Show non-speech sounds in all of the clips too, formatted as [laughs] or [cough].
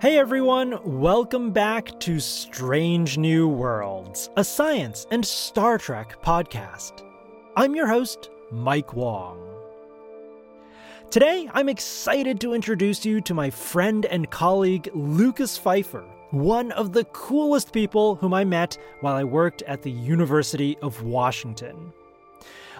Hey everyone, welcome back to Strange New Worlds, a science and Star Trek podcast. I'm your host, Mike Wong. Today, I'm excited to introduce you to my friend and colleague Lucas Fifer, one of the coolest people whom I met while I worked at the University of Washington.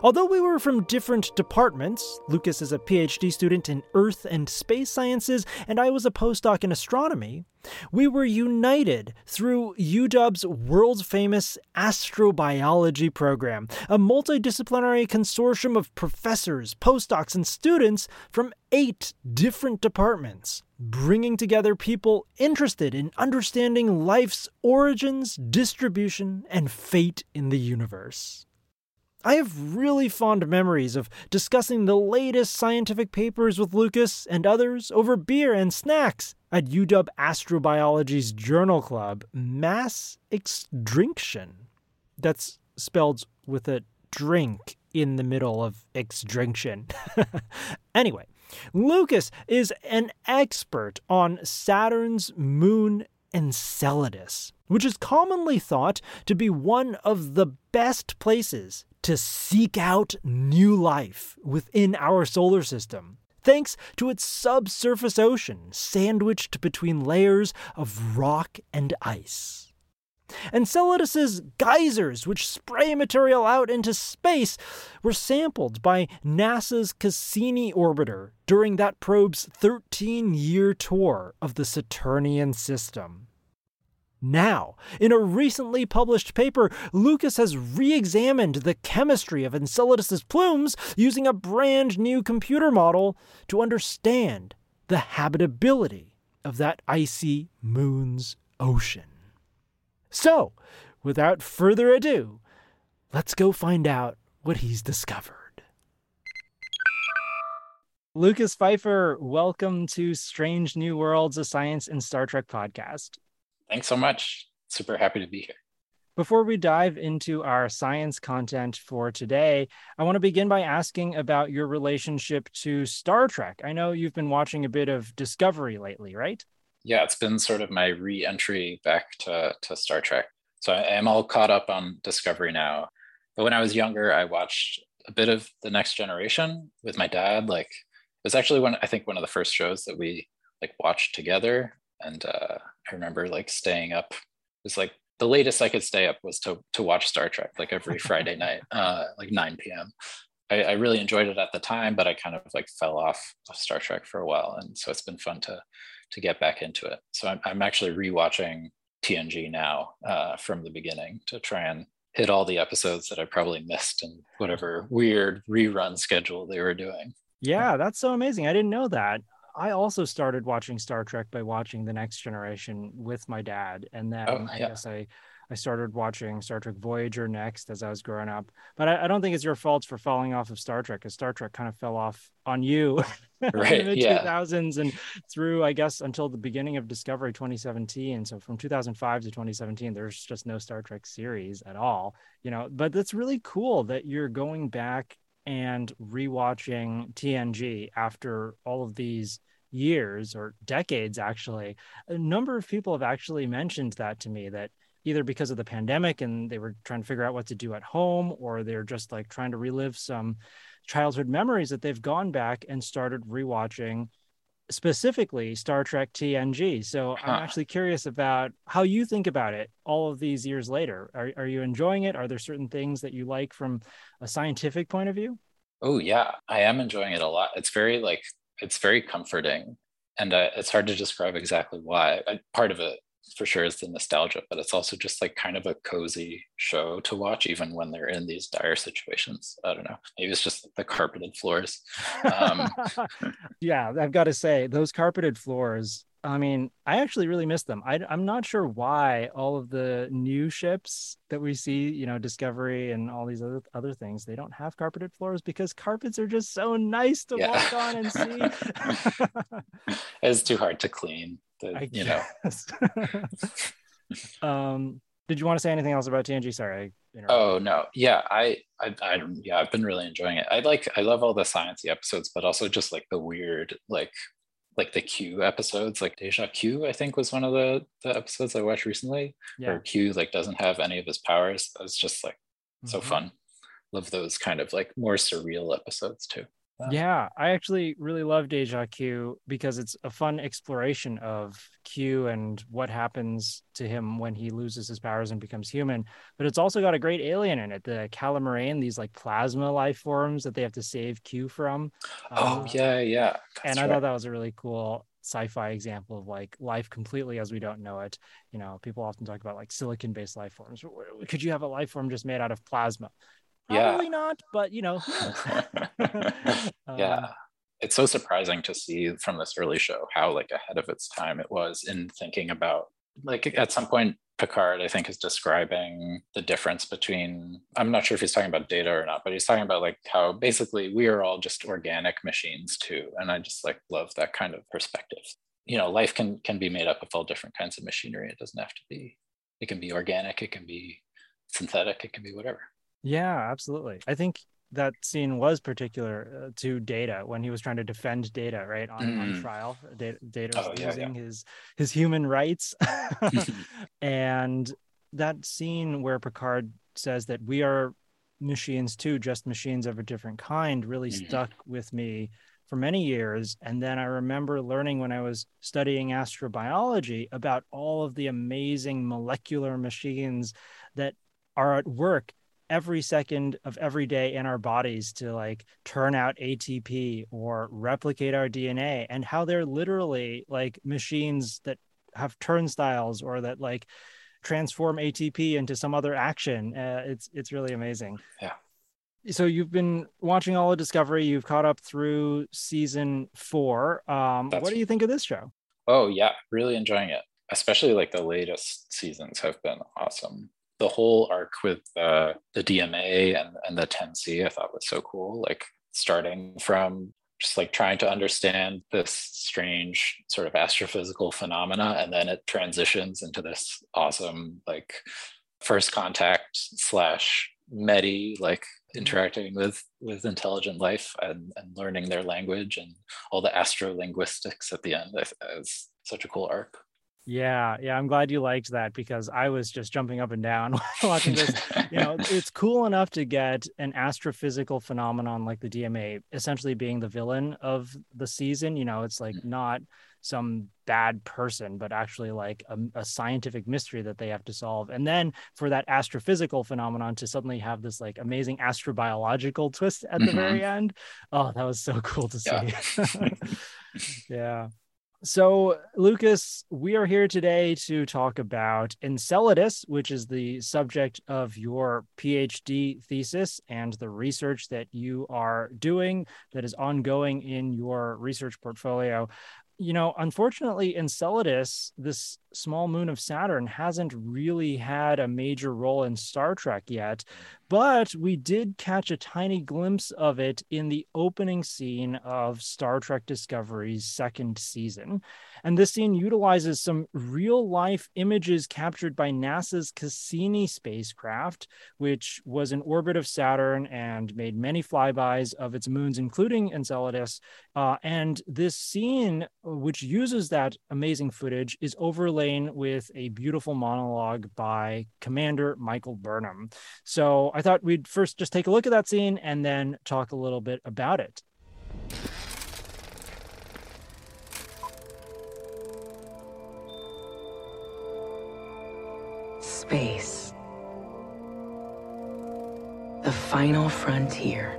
Although we were from different departments, Lucas is a PhD student in Earth and Space Sciences, and I was a postdoc in astronomy, we were united through UW's world famous astrobiology program, a multidisciplinary consortium of professors, postdocs, and students from eight different departments, bringing together people interested in understanding life's origins, distribution, and fate in the universe. I have really fond memories of discussing the latest scientific papers with Lucas and others over beer and snacks at UW Astrobiology's journal club, Mass Extinction. That's spelled with a drink in the middle of extinction. [laughs] anyway, Lucas is an expert on Saturn's moon Enceladus, which is commonly thought to be one of the best places to seek out new life within our solar system, thanks to its subsurface ocean sandwiched between layers of rock and ice. Enceladus's geysers, which spray material out into space, were sampled by NASA's Cassini orbiter during that probe's 13 year tour of the Saturnian system. Now, in a recently published paper, Lucas has re examined the chemistry of Enceladus's plumes using a brand new computer model to understand the habitability of that icy moon's ocean. So, without further ado, let's go find out what he's discovered. Lucas Fifer, welcome to Strange New Worlds, a science and Star Trek podcast. Thanks so much. Super happy to be here. Before we dive into our science content for today, I want to begin by asking about your relationship to Star Trek. I know you've been watching a bit of Discovery lately, right? Yeah, it's been sort of my re entry back to, to Star Trek. So I am all caught up on Discovery now. But when I was younger, I watched a bit of The Next Generation with my dad. Like, it was actually one, I think, one of the first shows that we like watched together and uh, I remember like staying up. It was like the latest I could stay up was to to watch Star Trek like every [laughs] Friday night, uh, like 9 p.m. I, I, really enjoyed it at the time, but I kind of like fell off of Star Trek for a while, and so it's been fun to to get back into it. So I'm I'm actually rewatching TNG now uh, from the beginning to try and hit all the episodes that I probably missed and whatever weird rerun schedule they were doing. Yeah, that's so amazing. I didn't know that. I also started watching Star Trek by watching The Next Generation with my dad, and oh, then oh, yeah. I guess I I started watching Star Trek Voyager next as I was growing up. But I, I don't think it's your fault for falling off of Star Trek, because Star Trek kind of fell off on you [laughs] right, in the yeah. 2000s and through, I guess, until the beginning of Discovery 2017. So from 2005 to 2017, there's just no Star Trek series at all, you know. But that's really cool that you're going back and rewatching TNG after all of these years or decades actually a number of people have actually mentioned that to me that either because of the pandemic and they were trying to figure out what to do at home or they're just like trying to relive some childhood memories that they've gone back and started rewatching specifically Star Trek TNG. So huh. I'm actually curious about how you think about it all of these years later. Are, are you enjoying it? Are there certain things that you like from a scientific point of view? Oh yeah, I am enjoying it a lot. It's very like it's very comforting. And uh, it's hard to describe exactly why. I, part of it for sure is the nostalgia but it's also just like kind of a cozy show to watch even when they're in these dire situations. I don't know. Maybe it's just the carpeted floors. Um, [laughs] yeah i've got to say those carpeted floors I mean, I actually really miss them. I, am not sure why all of the new ships that we see, you know, Discovery and all these other other things, they don't have carpeted floors because carpets are just so nice to yeah. walk on and see. [laughs] it's too hard to clean. The, I you guess. know. [laughs] um, did you want to say anything else about TNG? Sorry. oh no, yeah, I, I, I, yeah, I've been really enjoying it. I like, I love all the sciencey episodes, but also just like the weird, like like the Q episodes, like Deja Q, I think was one of the, the episodes I watched recently, yeah. where Q like doesn't have any of his powers. It's just like mm-hmm. so fun. Love those kind of like more surreal episodes too. Yeah, I actually really love Deja Q because it's a fun exploration of Q and what happens to him when he loses his powers and becomes human. But it's also got a great alien in it, the Calamarain, these like plasma life forms that they have to save Q from. Oh, uh, yeah, yeah. That's and I thought that was a really cool sci-fi example of like life completely as we don't know it. You know, people often talk about like silicon-based life forms. Could you have a life form just made out of plasma? Probably yeah. not, but you know. [laughs] [laughs] yeah. Um, it's so surprising to see from this early show how like ahead of its time it was in thinking about like at some point Picard, I think, is describing the difference between, I'm not sure if he's talking about data or not, but he's talking about like how basically we are all just organic machines too. And I just like love that kind of perspective. You know, life can can be made up of all different kinds of machinery. It doesn't have to be, it can be organic, it can be synthetic, it can be whatever. Yeah, absolutely. I think that scene was particular uh, to Data when he was trying to defend Data, right, on, mm. on trial. Data, Data oh, yeah, using yeah. his his human rights, [laughs] [laughs] and that scene where Picard says that we are machines too, just machines of a different kind, really mm. stuck with me for many years. And then I remember learning when I was studying astrobiology about all of the amazing molecular machines that are at work every second of every day in our bodies to like turn out ATP or replicate our DNA and how they're literally like machines that have turnstiles or that like transform ATP into some other action. Uh, it's it's really amazing. Yeah. So you've been watching all of Discovery. You've caught up through season four. Um, what do you think of this show? Oh yeah, really enjoying it. Especially like the latest seasons have been awesome the whole arc with uh, the DMA and, and the 10C I thought was so cool. Like starting from just like trying to understand this strange sort of astrophysical phenomena, and then it transitions into this awesome like first contact slash medi like interacting with with intelligent life and, and learning their language and all the astrolinguistics at the end is such a cool arc yeah, yeah, I'm glad you liked that because I was just jumping up and down [laughs] watching this. you know, [laughs] it's cool enough to get an astrophysical phenomenon like the DMA essentially being the villain of the season. You know, it's like not some bad person, but actually like a, a, scientific mystery that they have to solve. And then for that astrophysical phenomenon to suddenly have this like amazing astrobiological twist at mm-hmm. the very end. Oh, that was so cool to see. [laughs] Yeah. yeah. So, Lucas, we are here today to talk about Enceladus, which is the subject of your PhD thesis and the research that you are doing that is ongoing in your research portfolio you know, unfortunately, Enceladus, this small moon of Saturn, hasn't really had a major role in Star Trek yet, but we did catch a tiny glimpse of it in the opening scene of Star Trek Discovery's second season. And this scene utilizes some real life images captured by NASA's Cassini spacecraft, which was in orbit of Saturn and made many flybys of its moons, including Enceladus. Uh, and this scene, which uses that amazing footage, is overlain with a beautiful monologue by Commander Michael Burnham. So I thought we'd first just take a look at that scene and then talk a little bit about it. Space. The final frontier.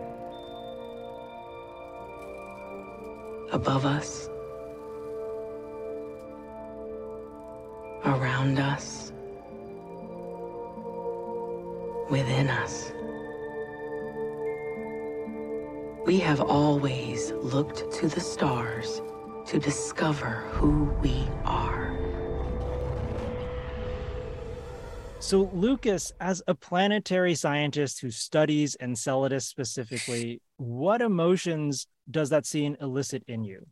Above us. Around us. Within us. We have always looked to the stars to discover who we are. So, Lucas, as a planetary scientist who studies Enceladus specifically, what emotions does that scene elicit in you?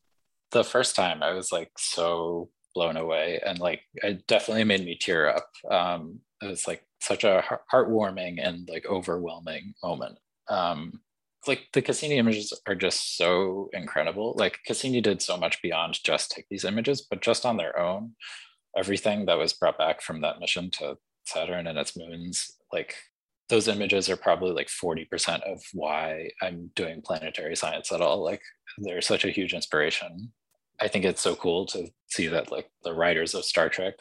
The first time I was like so blown away and like it definitely made me tear up. Um, it was like such a heartwarming and like overwhelming moment. Um, like the Cassini images are just so incredible. Like Cassini did so much beyond just take these images, but just on their own, everything that was brought back from that mission to Saturn and its moons, like those images are probably like 40% of why I'm doing planetary science at all. Like they're such a huge inspiration. I think it's so cool to see that like the writers of Star Trek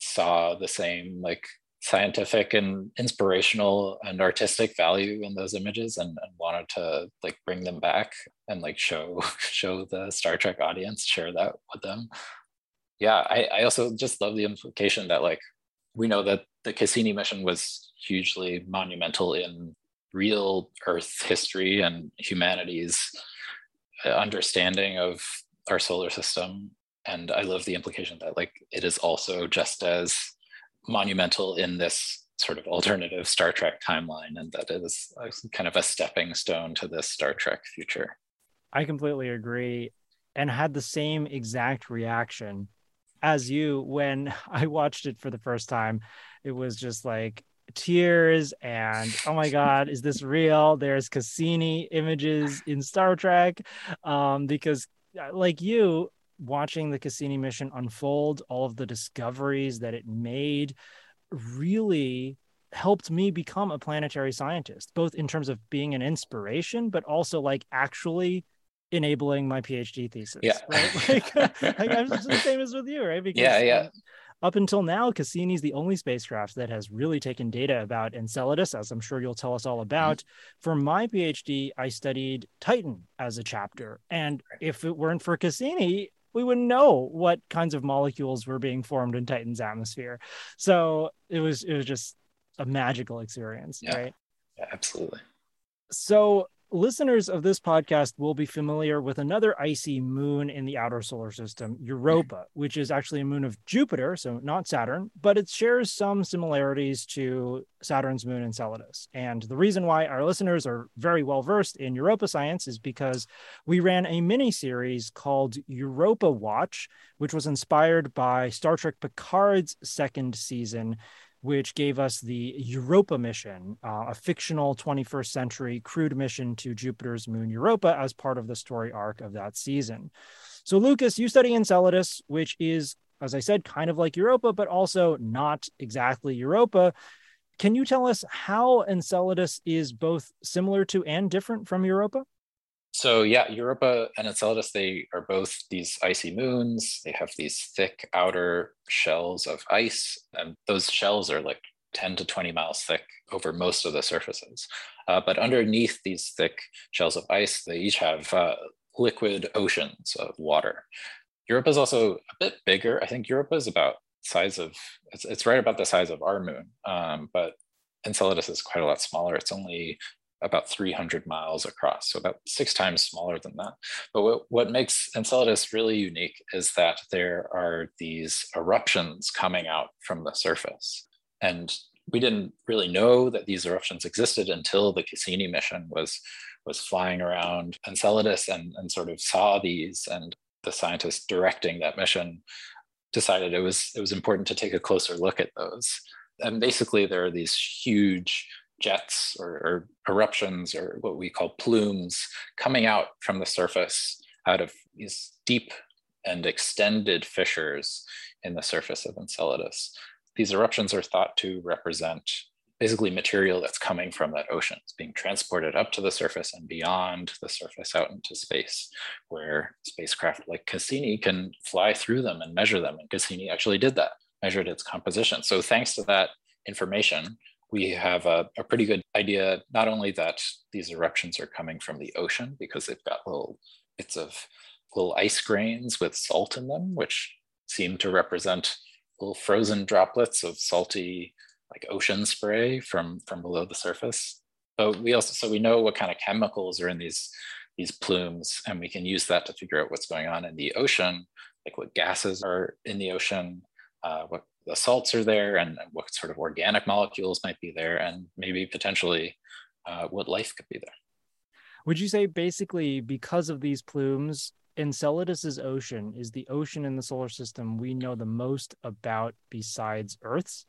saw the same like scientific and inspirational and artistic value in those images and, and, wanted to like bring them back and like show [laughs] show the Star Trek audience, share that with them. Yeah, I, I also just love the implication that like we know that the Cassini mission was hugely monumental in real Earth history and humanity's uh, understanding of our solar system. And I love the implication that like it is also just as monumental in this sort of alternative Star Trek timeline, and that it is kind of a stepping stone to this Star Trek future. I completely agree and had the same exact reaction as you when [laughs] I watched it for the first time. It was just like tears and oh my god is this real there's cassini images in star trek um because uh, like you watching the Cassini mission unfold, all of the discoveries that it made really helped me become a planetary scientist, both in terms of being an inspiration, but also like actually enabling my PhD thesis. Yeah. Right. [laughs] Like, [laughs] like I'm just the same as with you, right? Because yeah, yeah. up until now, Cassini is the only spacecraft that has really taken data about Enceladus, as I'm sure you'll tell us all mm-hmm. about. Mm-hmm. For my PhD, I studied Titan as a chapter. And if it weren't for Cassini, we wouldn't know what kinds of molecules were being formed in Titan's atmosphere. So it was it was just a magical experience, yeah. right? Yeah, absolutely. So listeners of this podcast will be familiar with another icy moon in the outer solar system, Europa, which is actually a moon of Jupiter, so not Saturn, but it shares some similarities to Saturn's moon Enceladus. And the reason why our listeners are very well versed in Europa science is because we ran a mini series called Europa Watch, which was inspired by Star Trek Picard's second season which gave us the Europa mission, uh, a fictional 21st century crewed mission to Jupiter's moon Europa as part of the story arc of that season. So, Lucas, you study Enceladus, which is, as I said, kind of like Europa, but also not exactly Europa. Can you tell us how Enceladus is both similar to and different from Europa? So yeah, Europa and Enceladus, they are both these icy moons. They have these thick outer shells of ice, and those shells are like 10 to 20 miles thick over most of the surfaces. Uh, but underneath these thick shells of ice, they each have uh, liquid oceans of water. Europa is also a bit bigger. I think Europa is about size of, it's, it's right about the size of our moon, um, but Enceladus is quite a lot smaller. It's only about 300 miles across, so about six times smaller than that. But what, what makes Enceladus really unique is that there are these eruptions coming out from the surface. And we didn't really know that these eruptions existed until the Cassini mission was, was flying around Enceladus and, and sort of saw these. And the scientists directing that mission decided it was, it was important to take a closer look at those. And basically, there are these huge jets or, or, eruptions or what we call plumes coming out from the surface out of these deep and extended fissures in the surface of Enceladus. These eruptions are thought to represent basically material that's coming from that ocean. It's being transported up to the surface and beyond the surface out into space, where spacecraft like Cassini can fly through them and measure them. And Cassini actually did that, measured its composition. So thanks to that information, we have a, a, pretty good idea not only that these eruptions are coming from the ocean because they've got little bits of little ice grains with salt in them, which seem to represent little frozen droplets of salty like ocean spray from from below the surface. But we also so we know what kind of chemicals are in these these plumes, and we can use that to figure out what's going on in the ocean, like what gases are in the ocean, uh, what the salts are there and what sort of organic molecules might be there and maybe potentially uh, what life could be there. Would you say basically because of these plumes, Enceladus's ocean is the ocean in the solar system we know the most about besides Earth's?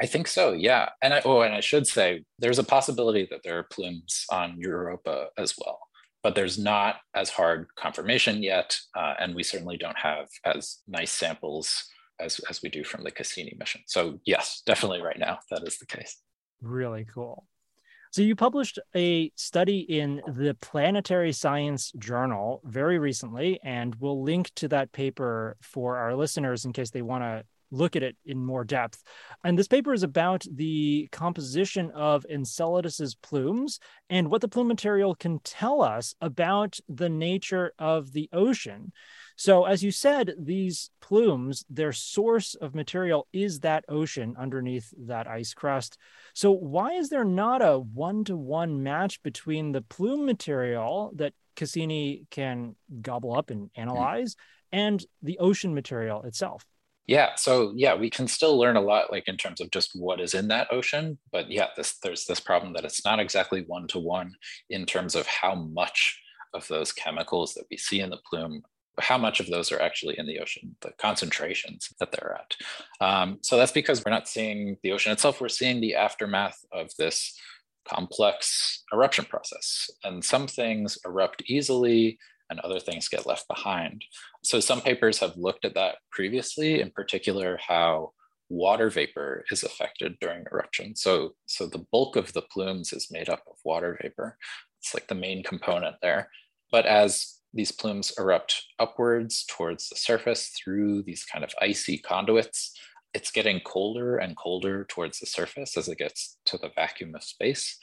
I think so, yeah. And I, oh, and I should say there's a possibility that there are plumes on Europa as well, but there's not as hard confirmation yet, uh, and we certainly don't have as nice samples as as we do from the Cassini mission. So yes, definitely right now that is the case. Really cool. So you published a study in the Planetary Science Journal very recently, and we'll link to that paper for our listeners in case they want to look at it in more depth. And this paper is about the composition of Enceladus's plumes and what the plume material can tell us about the nature of the ocean. So, as you said, these plumes, their source of material is that ocean underneath that ice crust. So, why is there not a one to one match between the plume material that Cassini can gobble up and hmm. analyze and the ocean material itself? Yeah, so yeah, we can still learn a lot, like in terms of just what is in that ocean. But yeah, this, there's this problem that it's not exactly one to one in terms of how much of those chemicals that we see in the plume how much of those are actually in the ocean, the concentrations that they're at. Um, so that's because we're not seeing the ocean itself, we're seeing the aftermath of this complex eruption process. And some things erupt easily and other things get left behind. So some papers have looked at that previously, in particular, how water vapor is affected during eruption. So, so the bulk of the plumes is made up of water vapor. It's like the main component there. But as these plumes erupt upwards towards the surface through these kind of icy conduits. It's getting colder and colder towards the surface as it gets to the vacuum of space.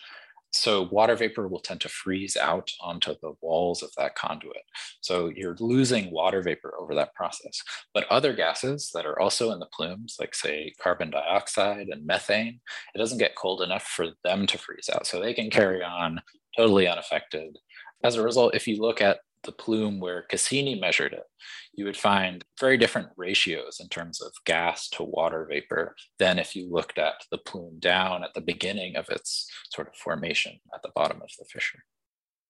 So water vapor will tend to freeze out onto the walls of that conduit. So you're losing water vapor over that process. But other gases that are also in the plumes, like say carbon dioxide and methane, it doesn't get cold enough for them to freeze out. So they can carry on totally unaffected. As a result, if you look at the plume where Cassini measured it, you would find very different ratios in terms of gas to water vapor than if you looked at the plume down at the beginning of its sort of formation at the bottom of the fissure.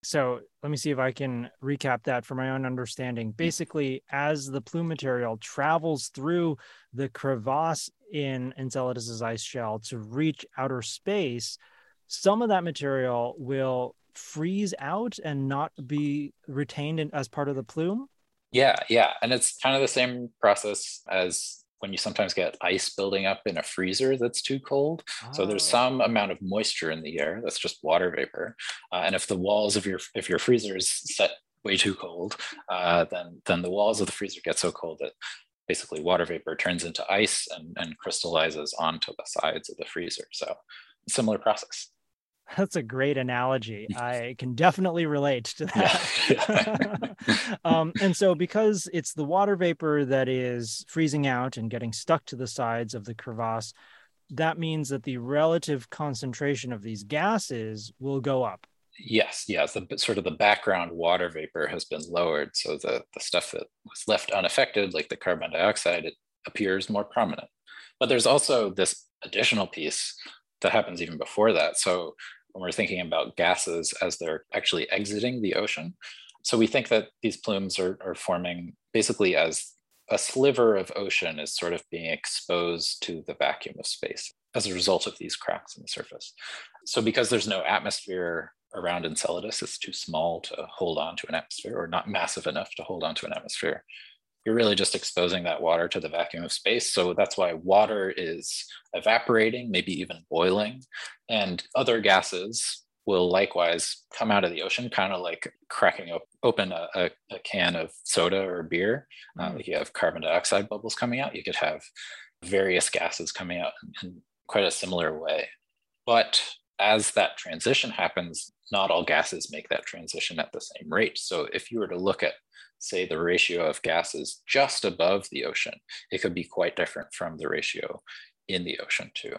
So let me see if I can recap that for my own understanding. Mm-hmm. Basically, as the plume material travels through the crevasse in Enceladus's ice shell to reach outer space, some of that material will freeze out and not be retained in, as part of the plume? Yeah, yeah. And it's kind of the same process as when you sometimes get ice building up in a freezer that's too cold. Oh. So there's oh. some amount of moisture in the air. That's just water vapor. Uh, and if the walls of your if your freezer is set way too cold, uh, then then the walls of the freezer get so cold that basically water vapor turns into ice and, and crystallizes onto the sides of the freezer. So similar process. That's a great analogy. I can definitely relate to that. [laughs] um, and so, because it's the water vapor that is freezing out and getting stuck to the sides of the crevasse, that means that the relative concentration of these gases will go up. Yes, yes. The sort of the background water vapor has been lowered, so the the stuff that was left unaffected, like the carbon dioxide, it appears more prominent. But there's also this additional piece that happens even before that. So when we're thinking about gases as they're actually exiting the ocean. So we think that these plumes are, are forming basically as a sliver of ocean is sort of being exposed to the vacuum of space as a result of these cracks in the surface. So because there's no atmosphere around Enceladus, it's too small to hold on to an atmosphere or not massive enough to hold on to an atmosphere you're really just exposing that water to the vacuum of space. So that's why water is evaporating, maybe even boiling, and other gases will likewise come out of the ocean, kind of like cracking op- open a, a, a, can of soda or beer. Uh, mm. Uh, you have carbon dioxide bubbles coming out. You could have various gases coming out in, in quite a similar way. But as that transition happens, not all gases make that transition at the same rate. So if you were to look at say the ratio of gases just above the ocean, it could be quite different from the ratio in the ocean too.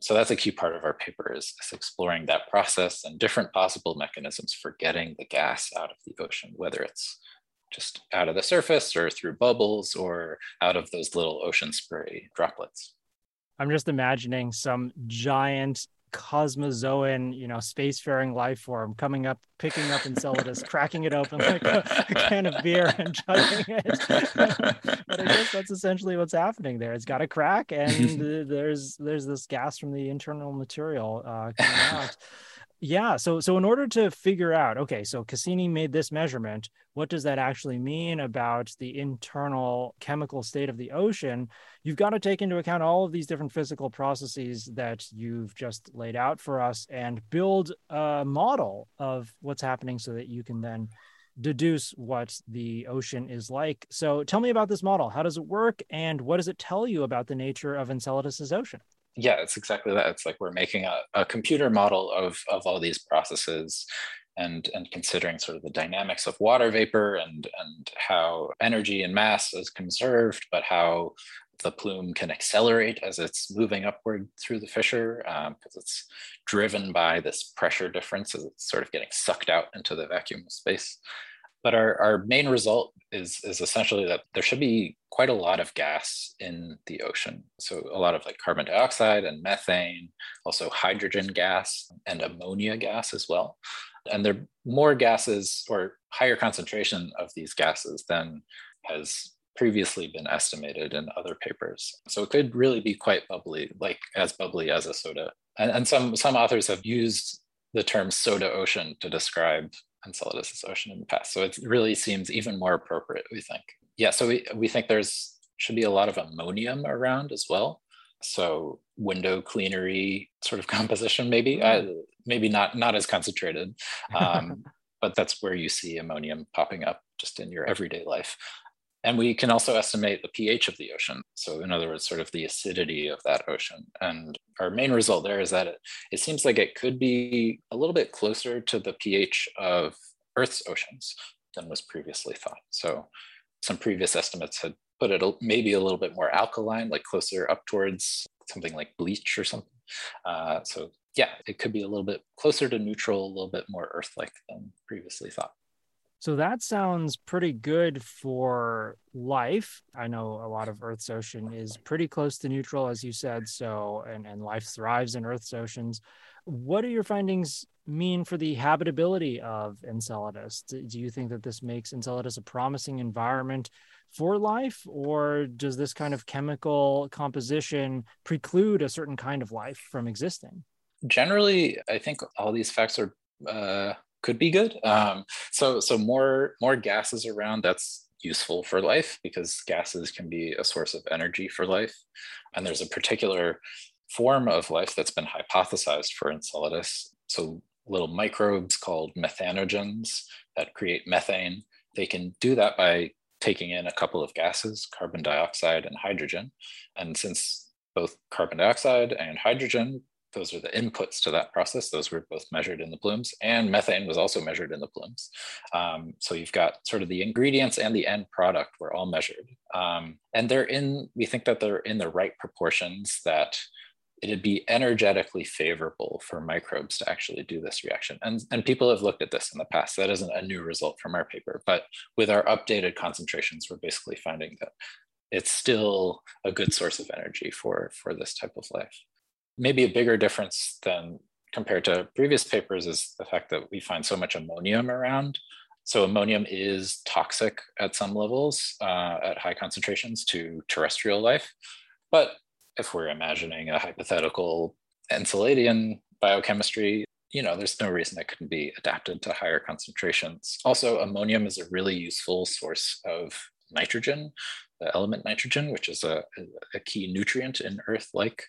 So that's a key part of our paper is, is, exploring that process and different possible mechanisms for getting the gas out of the ocean, whether it's just out of the surface or through bubbles or out of those little ocean spray droplets. I'm just imagining some giant cosmozoan, you know, spacefaring life form coming up, picking up Enceladus, [laughs] cracking it open like a, a, can of beer and [laughs] chugging it. [laughs] but I guess that's essentially what's happening there. It's got a crack, and there's there's this gas from the internal material uh, coming out. Yeah. So so in order to figure out, okay, so Cassini made this measurement, what does that actually mean about the internal chemical state of the ocean? You've got to take into account all of these different physical processes that you've just laid out for us and build a model of what's happening so that you can then deduce what the ocean is like. So tell me about this model. How does it work and what does it tell you about the nature of Enceladus's ocean? Yeah, it's exactly that. It's like we're making a, a computer model of, of all these processes and, and considering sort of the dynamics of water vapor and, and how energy and mass is conserved, but how the plume can accelerate as it's moving upward through the fissure because um, it's driven by this pressure difference as it's sort of getting sucked out into the vacuum of space. But our, our main result is, is essentially that there should be quite a lot of gas in the ocean. So a lot of like carbon dioxide and methane, also hydrogen gas and ammonia gas as well. And there are more gases or higher concentration of these gases than has previously been estimated in other papers. So it could really be quite bubbly, like as bubbly as a soda. And, and some, some authors have used the term soda ocean to describe Enceladus' ocean in the past. So it really seems even more appropriate, we think. Yeah, so we, we think there's should be a lot of ammonium around as well. So window cleanery sort of [laughs] composition, maybe, uh, maybe not not as concentrated, [laughs] um, but that's where you see ammonium popping up just in your everyday life. And we can also estimate the pH of the ocean. So, in other words, sort of the acidity of that ocean. And our main result there is that it, it seems like it could be a little bit closer to the pH of Earth's oceans than was previously thought. So, some previous estimates had put it maybe a little bit more alkaline, like closer up towards something like bleach or something. Uh, so, yeah, it could be a little bit closer to neutral, a little bit more Earth like than previously thought. So that sounds pretty good for life. I know a lot of Earth's ocean is pretty close to neutral, as you said. So, and, and life thrives in Earth's oceans. What do your findings mean for the habitability of Enceladus? Do you think that this makes Enceladus a promising environment for life, or does this kind of chemical composition preclude a certain kind of life from existing? Generally, I think all these facts are uh, could be good. Um, so so more more gases around that's useful for life because gases can be a source of energy for life. And there's a particular form of life that's been hypothesized for Enceladus. So little microbes called methanogens that create methane. They can do that by taking in a couple of gases, carbon dioxide and hydrogen. And since both carbon dioxide and hydrogen those are the inputs to that process. Those were both measured in the plumes, and methane was also measured in the plumes. Um, so you've got sort of the ingredients and the end product were all measured, um, and they're in. We think that they're in the right proportions that it'd be energetically favorable for microbes to actually do this reaction. And, and people have looked at this in the past. That isn't a new result from our paper, but with our updated concentrations, we're basically finding that it's still a good source of energy for, for this type of life maybe a bigger difference than compared to previous papers is the fact that we find so much ammonium around. So ammonium is toxic at some levels uh, at high concentrations to terrestrial life. But if we're imagining a hypothetical Enceladian biochemistry, you know, there's no reason it couldn't be adapted to higher concentrations. Also, ammonium is a really useful source of nitrogen, the element nitrogen, which is a, a key nutrient in Earth-like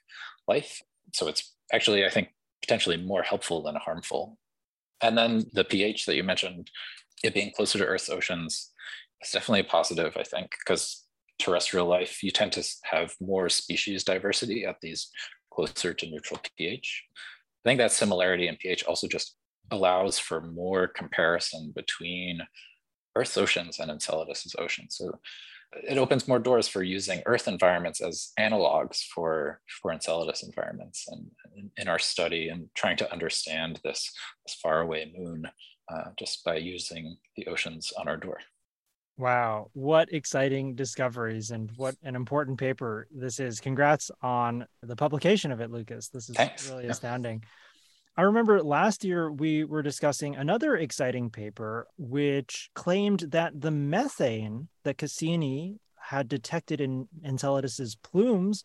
life so it's actually, I think, potentially more helpful than harmful. And then the pH that you mentioned, it being closer to Earth's oceans, is definitely a positive, I think, because terrestrial life, you tend to have more species diversity at these closer to neutral pH. I think that similarity in pH also just allows for more comparison between Earth's oceans and Enceladus's oceans. So it opens more doors for using Earth environments as analogs for, for Enceladus environments and in, in our study and trying to understand this, this faraway moon uh, just by using the oceans on our door. Wow, what exciting discoveries and what an important paper this is. Congrats on the publication of it, Lucas. This is Thanks. really yeah. astounding. I remember last year we were discussing another exciting paper which claimed that the methane that Cassini had detected in Enceladus's plumes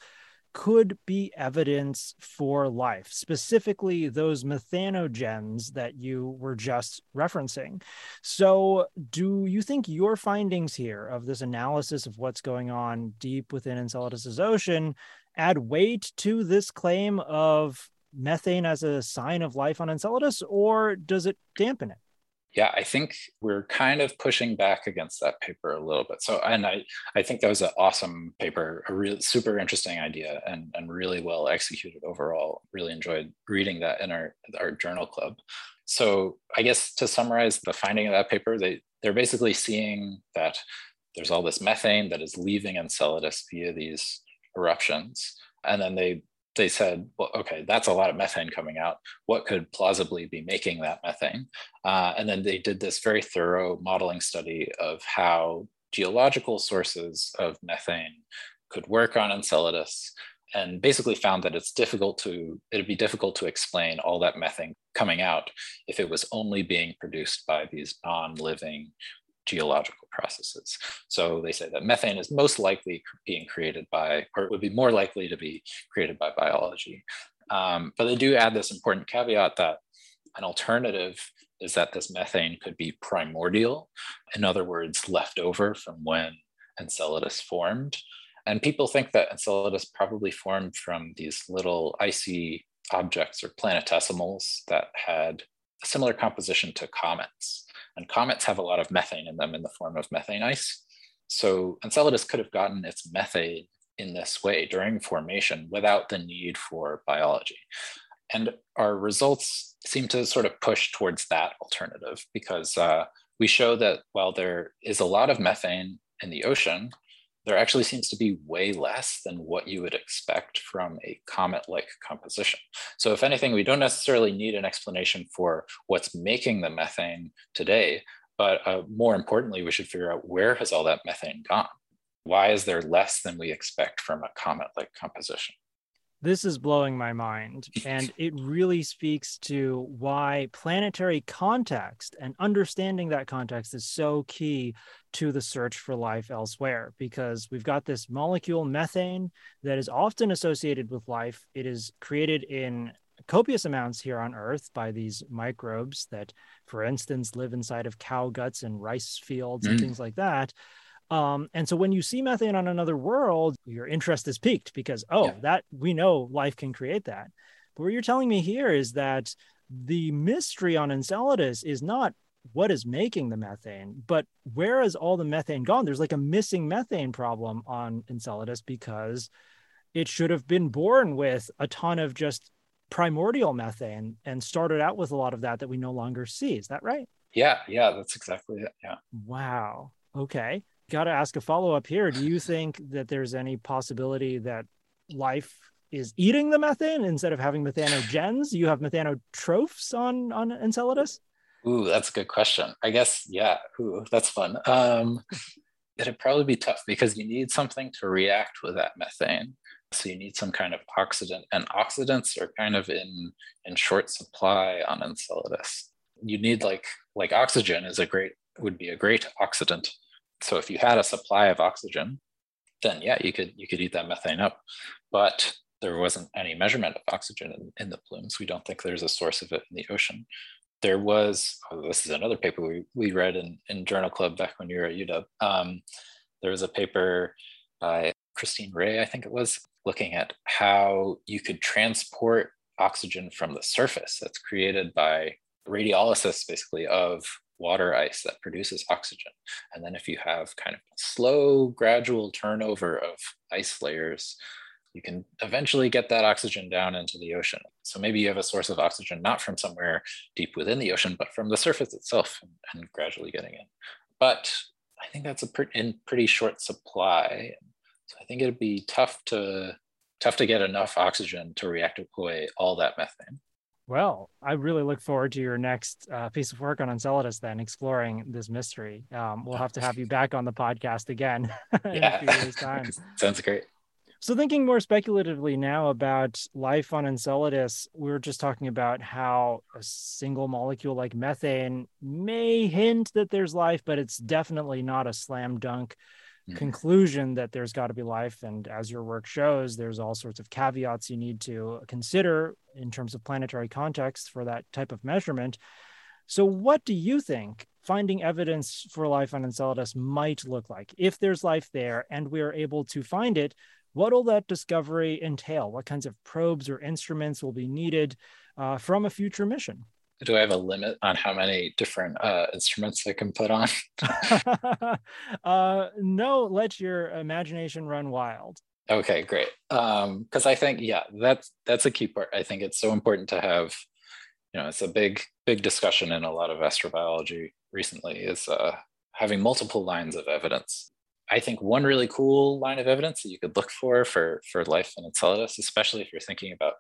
could be evidence for life, specifically those methanogens that you were just referencing. So, do you think your findings here of this analysis of what's going on deep within Enceladus's ocean add weight to this claim of methane as a sign of life on Enceladus, or does it dampen it? yeah i think we're kind of pushing back against that paper a little bit. So and i i think that was an awesome paper a real super interesting idea and and really well executed overall. Really enjoyed reading that in our our journal club. So i guess to summarize the finding of that paper they they're basically seeing that there's all this methane that is leaving enceladus via these eruptions and then they they said, well, okay, that's a lot of methane coming out. What could plausibly be making that methane? Uh, and then they did this very thorough modeling study of how geological sources of methane could work on Enceladus and basically found that it's difficult to, it'd be difficult to explain all that methane coming out if it was only being produced by these non-living geological processes. So they say that methane is most likely being created by, or it would be more likely to be created by biology. Um, but they do add this important caveat that an alternative is that this methane could be primordial, in other words, left over from when Enceladus formed. And people think that Enceladus probably formed from these little icy objects or planetesimals that had a similar composition to comets. And comets have a lot of methane in them in the form of methane ice. So Enceladus could have gotten its methane in this way during formation without the need for biology. And our results seem to sort of push towards that alternative because uh, we show that while there is a lot of methane in the ocean, there actually seems to be way less than what you would expect from a comet-like composition. So if anything, we don't necessarily need an explanation for what's making the methane today, but uh, more importantly, we should figure out where has all that methane gone? Why is there less than we expect from a comet-like composition? This is blowing my mind. [laughs] And it really speaks to why planetary context and understanding that context is so key to the search for life elsewhere. Because we've got this molecule, methane, that is often associated with life. It is created in copious amounts here on Earth by these microbes that, for instance, live inside of cow guts and rice fields and mm. things like that. Um, and so when you see methane on another world, your interest is piqued because, oh, yeah. that we know life can create that. But what you're telling me here is that the mystery on Enceladus is not what is making the methane, but where has all the methane gone? There's like a missing methane problem on Enceladus because it should have been born with a ton of just primordial methane and started out with a lot of that that we no longer see. Is that right? Yeah, yeah, that's exactly it. Yeah. Wow. Okay got to ask a follow up here. Do you think that there's any possibility that life is eating the methane instead of having methanogens? You have methanotrophs on on Enceladus. Ooh, that's a good question. I guess yeah. Ooh, that's fun. Um, [laughs] it'd probably be tough because you need something to react with that methane. So you need some kind of oxidant, and oxidants are kind of in in short supply on Enceladus. You need like like oxygen is a great would be a great oxidant so if you had a supply of oxygen, then yeah, you could you could eat that methane up. But there wasn't any measurement of oxygen in, in the plumes. We don't think there's a source of it in the ocean. There was, oh, this is another paper we, we read in, in Journal Club back when you were at UW. Um, there was a paper by Christine Ray, I think it was, looking at how you could transport oxygen from the surface that's created by radiolysis, basically, of water ice that produces oxygen. And then if you have kind of slow, gradual turnover of ice layers, you can eventually get that oxygen down into the ocean. So maybe you have a source of oxygen not from somewhere deep within the ocean, but from the surface itself and, and gradually getting in. But I think that's a pre- in pretty short supply. So I think it'd be tough to tough to get enough oxygen to react away all that methane. Well, I really look forward to your next uh, piece of work on Enceladus, then exploring this mystery. Um, we'll have to have you [laughs] back on the podcast again [laughs] yeah. [laughs] Sounds great. So, thinking more speculatively now about life on Enceladus, we were just talking about how a single molecule like methane may hint that there's life, but it's definitely not a slam dunk mm-hmm. conclusion that there's got to be life. And as your work shows, there's all sorts of caveats you need to consider in terms of planetary context for that type of measurement. So, what do you think finding evidence for life on Enceladus might look like? If there's life there and we are able to find it, what will that discovery entail? What kinds of probes or instruments will be needed uh, from a future mission? Do I have a limit on how many different uh, instruments I can put on? [laughs] [laughs] uh, no, let your imagination run wild. Okay, great. Because um, I think, yeah, that's that's a key part. I think it's so important to have, you know, it's a big big discussion in a lot of astrobiology recently is uh, having multiple lines of evidence I think one really cool line of evidence that you could look for for, for life in Enceladus, especially if you're thinking about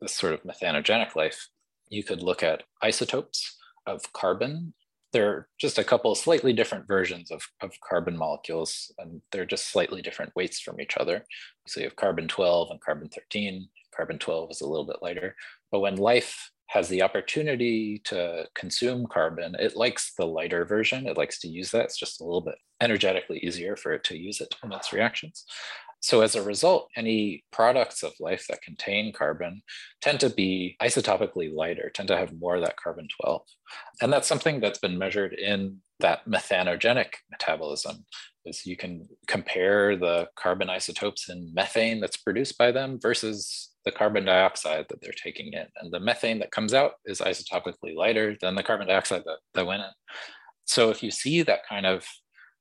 this sort of methanogenic life, you could look at isotopes of carbon. There are just a couple of slightly different versions of, of carbon molecules, and they're just slightly different weights from each other. So you have carbon 12 and carbon 13. Carbon 12 is a little bit lighter. But when life has the opportunity to consume carbon, it likes the lighter version. It likes to use that. It's just a little bit energetically easier for it to use it in its reactions. So as a result, any products of life that contain carbon tend to be isotopically lighter, tend to have more of that carbon 12. And that's something that's been measured in that methanogenic metabolism is you can compare the carbon isotopes in methane that's produced by them versus the carbon dioxide that they're taking in. And the methane that comes out is isotopically lighter than the carbon dioxide that, that went in. So if you see that kind of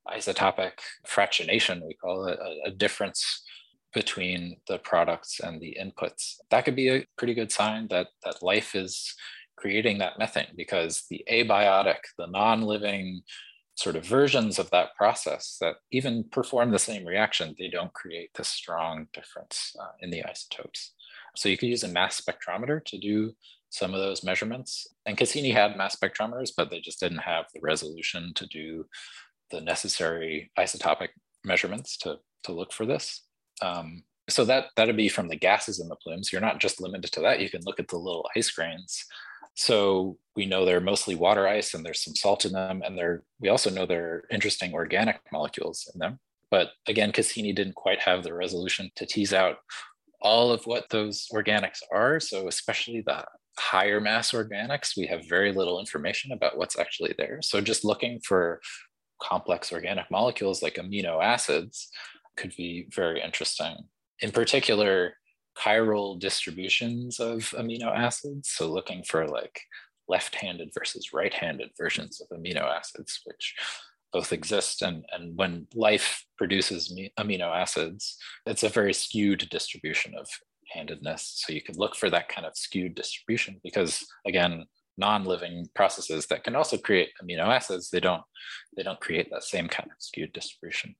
isotopic fractionation, we call it a, a difference between the products and the inputs, that could be a pretty good sign that, that life is creating that methane because the abiotic, the non-living sort of versions of that process that even perform the same reaction, they don't create this strong difference uh, in the isotopes. So you could use a mass spectrometer to do some of those measurements. And Cassini had mass spectrometers, but they just didn't have the resolution to do the necessary isotopic measurements to, to look for this. Um, so that that'd be from the gases in the plumes. You're not just limited to that. You can look at the little ice grains. So we know they're mostly water ice and there's some salt in them. And they're we also know there are interesting organic molecules in them. But again, Cassini didn't quite have the resolution to tease out all of what those organics are. So, especially the higher mass organics, we have very little information about what's actually there. So, just looking for complex organic molecules like amino acids could be very interesting. In particular, chiral distributions of amino acids. So, looking for like left handed versus right handed versions of amino acids, which both exist and, and when life produces amino acids it's a very skewed distribution of handedness so you could look for that kind of skewed distribution because again non-living processes that can also create amino acids. They don't they don't create that same kind of skewed distribution.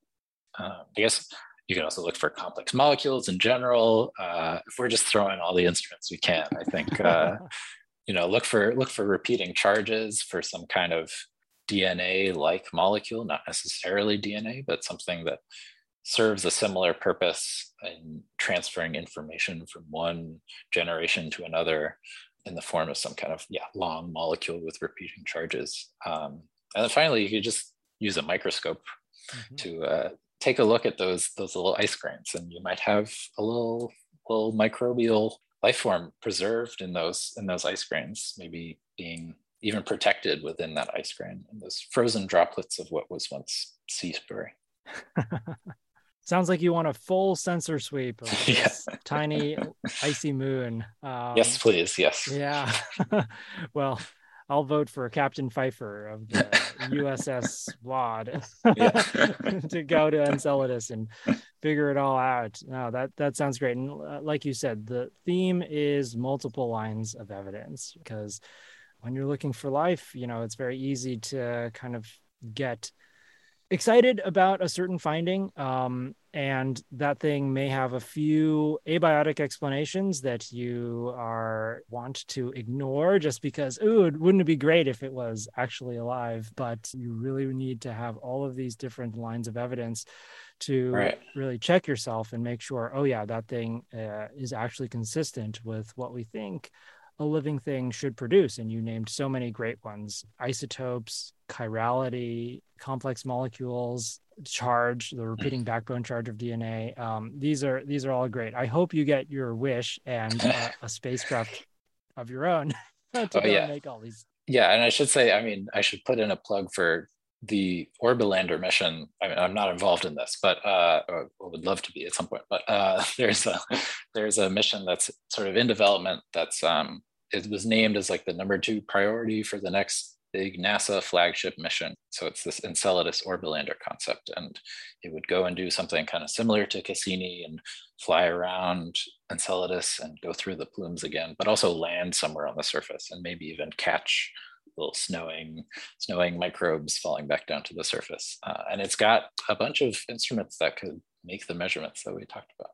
Um, i guess you can also look for complex molecules in general. Uh, if we're just throwing all the instruments we can i think uh, [laughs] you know look for look for repeating charges for some kind of DNA like molecule, not necessarily DNA, but something that serves a similar purpose in transferring information from one generation to another in the form of some kind of yeah long molecule with repeating charges. Um, and then finally, you could just use a microscope mm-hmm. to uh, take a look at those those little ice grains, and you might have a little little microbial life form preserved in those in those ice grains, maybe being even protected within that ice grain and those frozen droplets of what was once sea spray. [laughs] Sounds like you want a full sensor sweep of [laughs] this yeah. tiny icy moon. Um, yes, please. Yes. Yeah. [laughs] well, I'll vote for Captain Fifer of the USS Wad [laughs] to go to Enceladus and figure it all out. No, that that sounds great. And uh, like you said, the theme is multiple lines of evidence because when you're looking for life, you know, it's very easy to kind of get excited about a certain finding. Um, and that thing may have a few abiotic explanations that you are want to ignore just because ooh wouldn't it be great if it was actually alive but you really need to have all of these different lines of evidence to right. really check yourself and make sure oh yeah that thing uh, is actually consistent with what we think a living thing should produce. And you named so many great ones isotopes, chirality, complex molecules, charge, the repeating backbone charge of DNA. Um, these are these are all great. I hope you get your wish and uh, [laughs] a spacecraft of your own [laughs] to oh, yeah. make all these. Yeah, and I should say, I mean, I should put in a plug for the Orbilander mission. I mean, I'm not involved in this, but uh, would love to be at some point. But uh, [laughs] there's a there's a mission that's sort of in development. That's um, it was named as like the number two priority for the next big NASA flagship mission. So it's this Enceladus Orbilander concept, and it would go and do something kind of similar to Cassini and fly around Enceladus and go through the plumes again, but also land somewhere on the surface and maybe even catch little snowing snowing microbes falling back down to the surface. Uh, and it's got a bunch of instruments that could make the measurements that we talked about.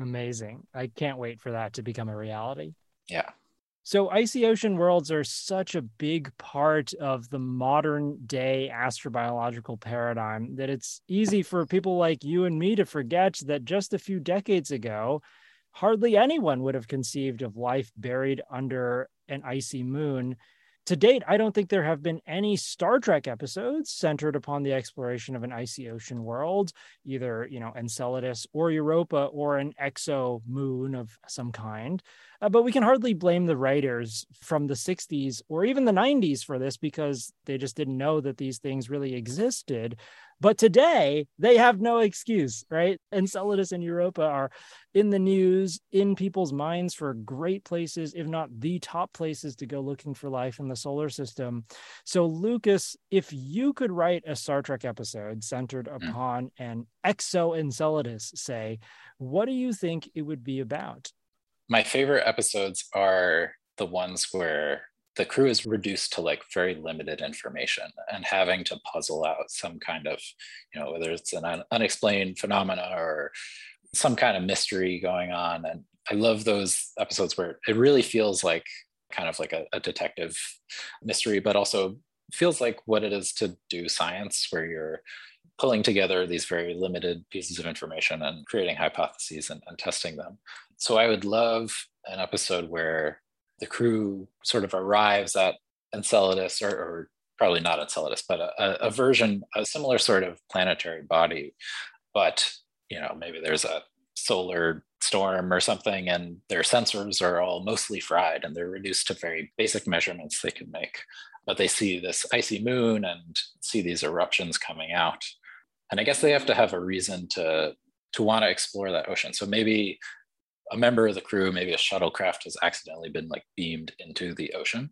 Amazing. I can't wait for that to become a reality. Yeah. So, icy ocean worlds are such a big part of the modern day astrobiological paradigm that it's easy for people like you and me to forget that just a few decades ago, hardly anyone would have conceived of life buried under an icy moon to date, I don't think there have been any Star Trek episodes centered upon the exploration of an icy ocean world, either, you know, Enceladus or Europa or an exo moon of some kind. Uh, but we can hardly blame the writers from the 60s or even the 90s for this because they just didn't know that these things really existed. But today, they have no excuse, right? Enceladus and Europa are in the news, in people's minds for great places, if not the top places to go looking for life in the solar system. So, Lucas, if you could write a Star Trek episode centered hmm. upon an exo Enceladus, say, what do you think it would be about? My favorite episodes are the ones where the crew is reduced to like very limited information and having to puzzle out some kind of you know whether it's an un- unexplained phenomena or some kind of mystery going on and i love those episodes where it really feels like kind of like a, a detective mystery but also feels like what it is to do science where you're pulling together these very limited pieces of information and creating hypotheses and, and testing them. So i would love an episode where the crew sort of arrives at Enceladus, or, or probably not Enceladus, but a, a, version, a similar sort of planetary body. But, you know, maybe there's a solar storm or something, and their sensors are all mostly fried and they're reduced to very basic measurements they can make. But they see this icy moon and see these eruptions coming out. And I guess they have to have a reason to to want to explore that ocean. So maybe a member of the crew, maybe a shuttlecraft, has accidentally been like beamed into the ocean.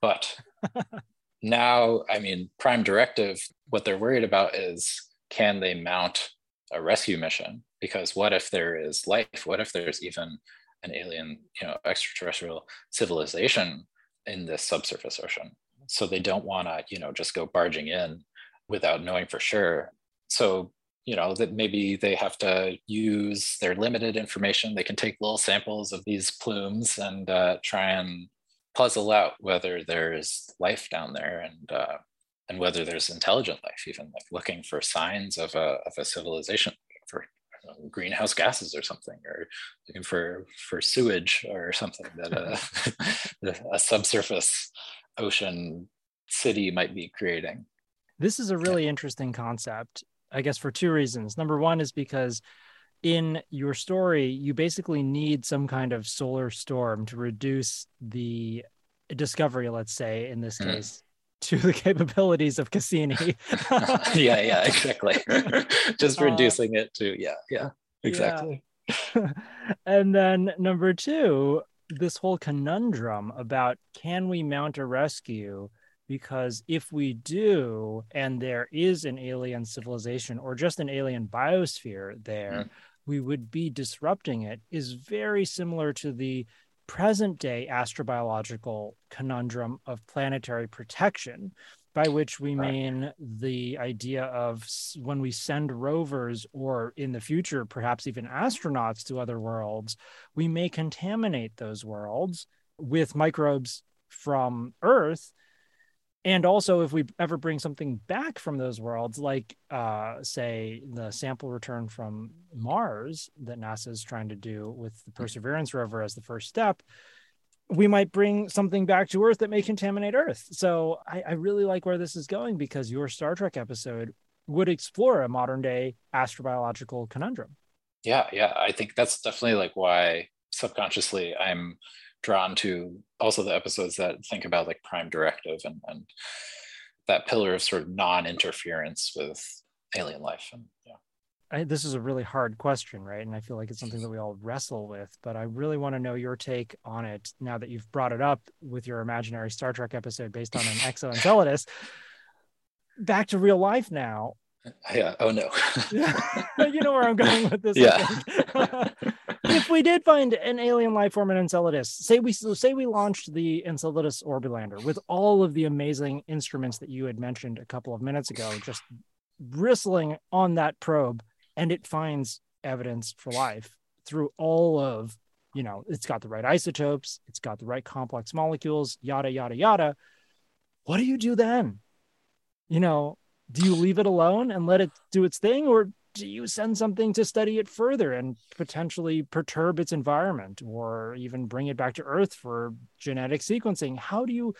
But [laughs] now, I mean, Prime Directive, what they're worried about is can they mount a rescue mission? Because what if there is life? What if there's even an alien, you know, extraterrestrial civilization in this subsurface ocean? So they don't want to, you know, just go barging in without knowing for sure. So you know that maybe they have to use their limited information. They can take little samples of these plumes and uh, try and puzzle out whether there's life down there and uh, and whether there's intelligent life even like looking for signs of a, of a civilization for know, greenhouse gases or something or looking for for sewage or something that a, [laughs] a subsurface ocean city might be creating. This is a really interesting concept I guess for two reasons. Number one is because in your story, you basically need some kind of solar storm to reduce the discovery, let's say, in this mm. case, [laughs] to the capabilities of Cassini. [laughs] yeah, yeah, exactly. [laughs] Just uh, reducing uh, it to, yeah, yeah, exactly. Yeah. and then number two, this whole conundrum about can we mount a rescue because if we do and there is an alien civilization or just an alien biosphere there mm. we would be disrupting it is very similar to the present day astrobiological conundrum of planetary protection by which we mean the idea of when we send rovers or in the future, perhaps even astronauts to other worlds, we may contaminate those worlds with microbes from Earth. And also, if we ever bring something back from those worlds, like, uh, say, the sample return from Mars that NASA is trying to do with the Perseverance rover as the first step, we might bring something back to Earth that may contaminate Earth. So I, I, really like where this is going because your Star Trek episode would explore a modern day astrobiological conundrum. Yeah, yeah. I think that's definitely like why subconsciously I'm drawn to also the episodes that think about like prime directive and, and that pillar of sort of non-interference with alien life. And yeah. I, this is a really hard question, right? And I feel like it's something that we all wrestle with, but I really want to know your take on it now that you've brought it up with your imaginary Star Trek episode based on an [laughs] Exo Enceladus. Back to real life now. Yeah. Oh no. [laughs] you know where I'm going with this. Yeah. [laughs] if we did find an alien life form in Enceladus, say we say we launched the Enceladus Orbilander with all of the amazing instruments that you had mentioned a couple of minutes ago, just bristling on that probe and it finds evidence for life through all of you know it's got the right isotopes it's got the right complex molecules yada yada yada. What do you do then? You know do you leave it alone and let it do its thing or do you send something to study it further and potentially perturb its environment or even bring it back to earth for genetic sequencing how do you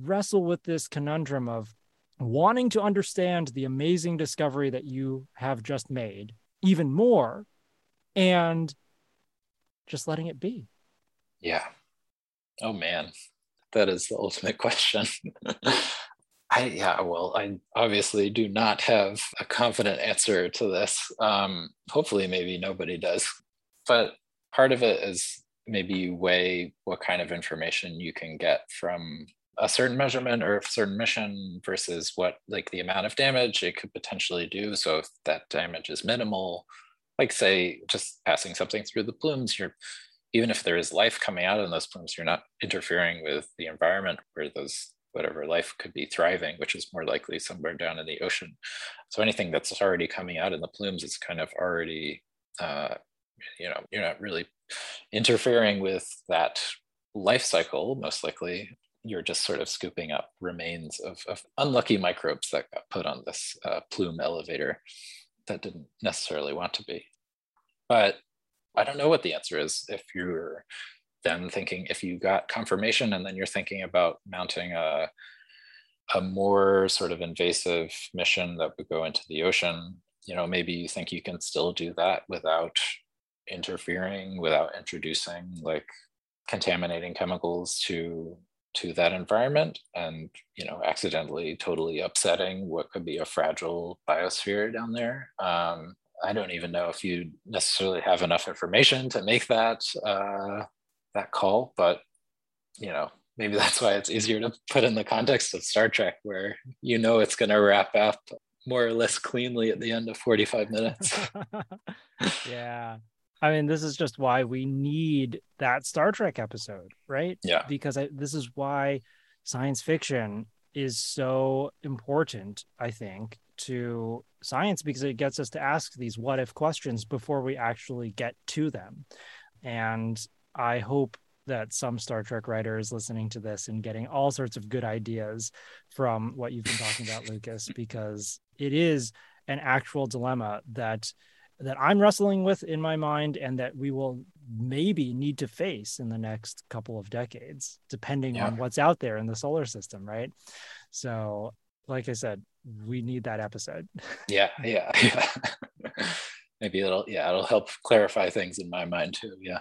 wrestle with this conundrum of wanting to understand the amazing discovery that you have just made even more and just letting it be. Yeah. Oh man, that is the ultimate question. [laughs] I yeah, well, I obviously do not have a confident answer to this. Um, hopefully, maybe nobody does. But part of it is maybe you weigh what kind of information you can get from a certain measurement or a certain mission versus what like the amount of damage it could potentially do. So if that damage is minimal, like say just passing something through the plumes, you're even if there is life coming out in those plumes, you're not interfering with the environment where those whatever life could be thriving, which is more likely somewhere down in the ocean. So anything that's already coming out in the plumes is kind of already, uh, you know, you're not really interfering with that life cycle, most likely, you're just sort of scooping up remains of, of unlucky microbes that got put on this uh, plume elevator that didn't necessarily want to be. But I don't know what the answer is if you're then thinking if you got confirmation and then you're thinking about mounting a a more sort of invasive mission that would go into the ocean you know maybe you think you can still do that without interfering without introducing like contaminating chemicals to to that environment and you know accidentally totally upsetting what could be a fragile biosphere down there. Um, i don't even know if you necessarily have enough information to make that uh, that call but you know maybe that's why it's easier to put in the context of star trek where you know it's going to wrap up more or less cleanly at the end of 45 minutes [laughs] yeah I mean, this is just why we need that Star Trek episode, right? Yeah. Because I, this is why science fiction is so important, I think, to science because it gets us to ask these what if questions before we actually get to them. And I hope that some Star Trek writers listening to this and getting all sorts of good ideas from what you've been talking about, Lucas, [laughs] because it is an actual dilemma that that I'm wrestling with in my mind and that we will maybe need to face in the next couple of decades, depending yeah. on what's out there in the solar system, right? So, like I said, we need that episode. [laughs] Yeah, yeah, [laughs] yeah. maybe it'll yeah, it'll help clarify things in my mind too. Yeah.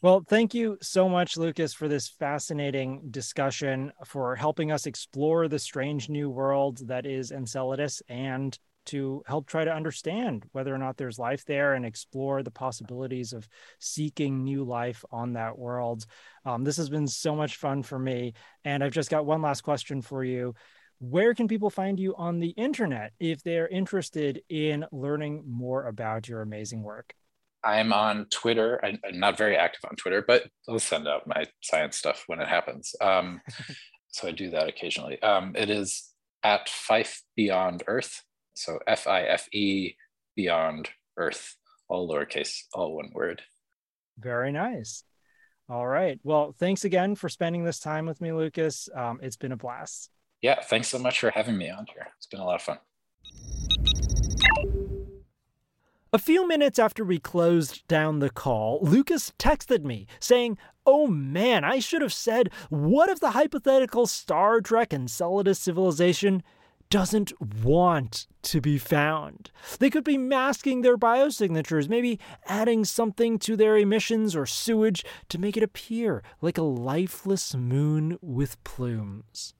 Well, thank you so much, Lucas, for this fascinating discussion, for helping us explore the strange new world that is Enceladus and to help try to understand whether or not there's life there and explore the possibilities of seeking new life on that world. Um, this has been so much fun for me. And I've just got one last question for you. Where can people find you on the internet if they're interested in learning more about your amazing work? I'm on Twitter. I, am not very active on Twitter, but I'll send out my science stuff when it happens. Um, [laughs] so I do that occasionally. Um, it is at Fife Beyond Earth. So F I F E Beyond Earth, all lowercase, all one word. Very nice. All right. Well, thanks again for spending this time with me, Lucas. Um, it's been a blast. Yeah, thanks so much for having me on here. It's been a lot of fun. A few minutes after we closed down the call, Lucas texted me saying, Oh man, I should have said, what if the hypothetical Star Trek Enceladus civilization doesn't want to be found? They could be masking their biosignatures, maybe adding something to their emissions or sewage to make it appear like a lifeless moon with plumes.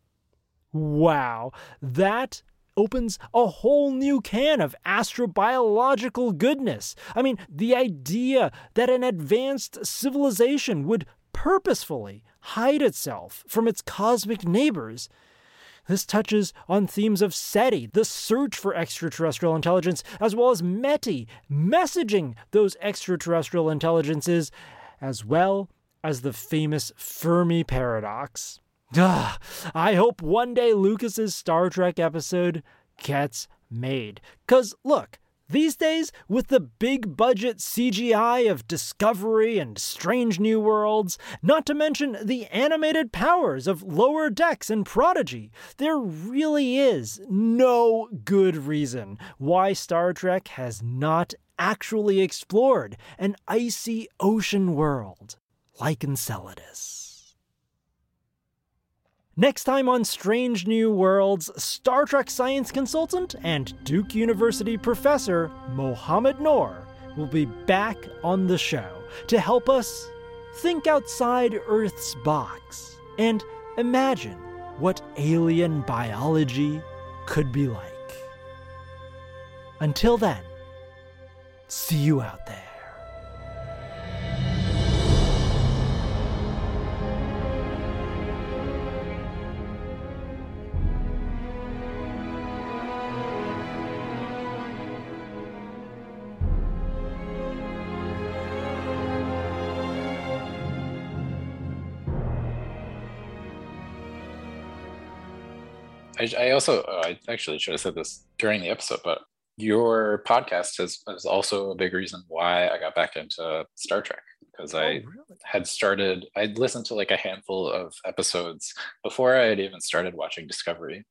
Wow, that opens a whole new can of astrobiological goodness. I mean, the idea that an advanced civilization would purposefully hide itself from its cosmic neighbors. This touches on themes of SETI, the search for extraterrestrial intelligence, as well as METI, messaging those extraterrestrial intelligences, as well as the famous Fermi paradox. Ugh, I hope one day Lucas's Star Trek episode gets made. Cause look, these days, with the big budget CGI of Discovery and Strange New Worlds, not to mention the animated powers of Lower Decks and Prodigy, there really is no good reason why Star Trek has not actually explored an icy ocean world like Enceladus. Next time on Strange New Worlds, Star Trek science consultant and Duke University professor Mohamed Noor will be back on the show to help us think outside Earth's box and imagine what alien biology could be like. Until then, see you out there. I, I also, uh, I actually should have said this during the episode, but your podcast is, is also a big reason why I got back into Star Trek because oh, I really? had started, I'd listened to like a handful of episodes before I had even started watching Discovery.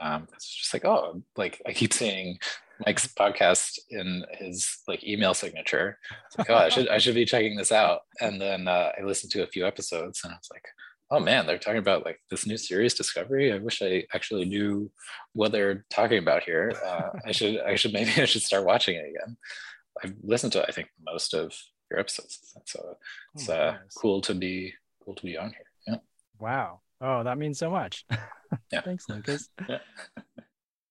Um, it's just like, oh, like I keep seeing Mike's podcast in his like email signature. It's like, oh, I should I should be checking this out. And then uh, I listened to a few episodes, and I was like, oh man, they're talking about like this new series Discovery. I wish I actually knew what they're talking about here. Uh, I should, I should [laughs] maybe I should start watching it again. I've listened to I think most of your episodes, so it's oh, uh, cool to be cool to be on here. Yeah. Wow. Oh, that means so much. [laughs] yeah. Thanks, Lucas. [laughs] yeah.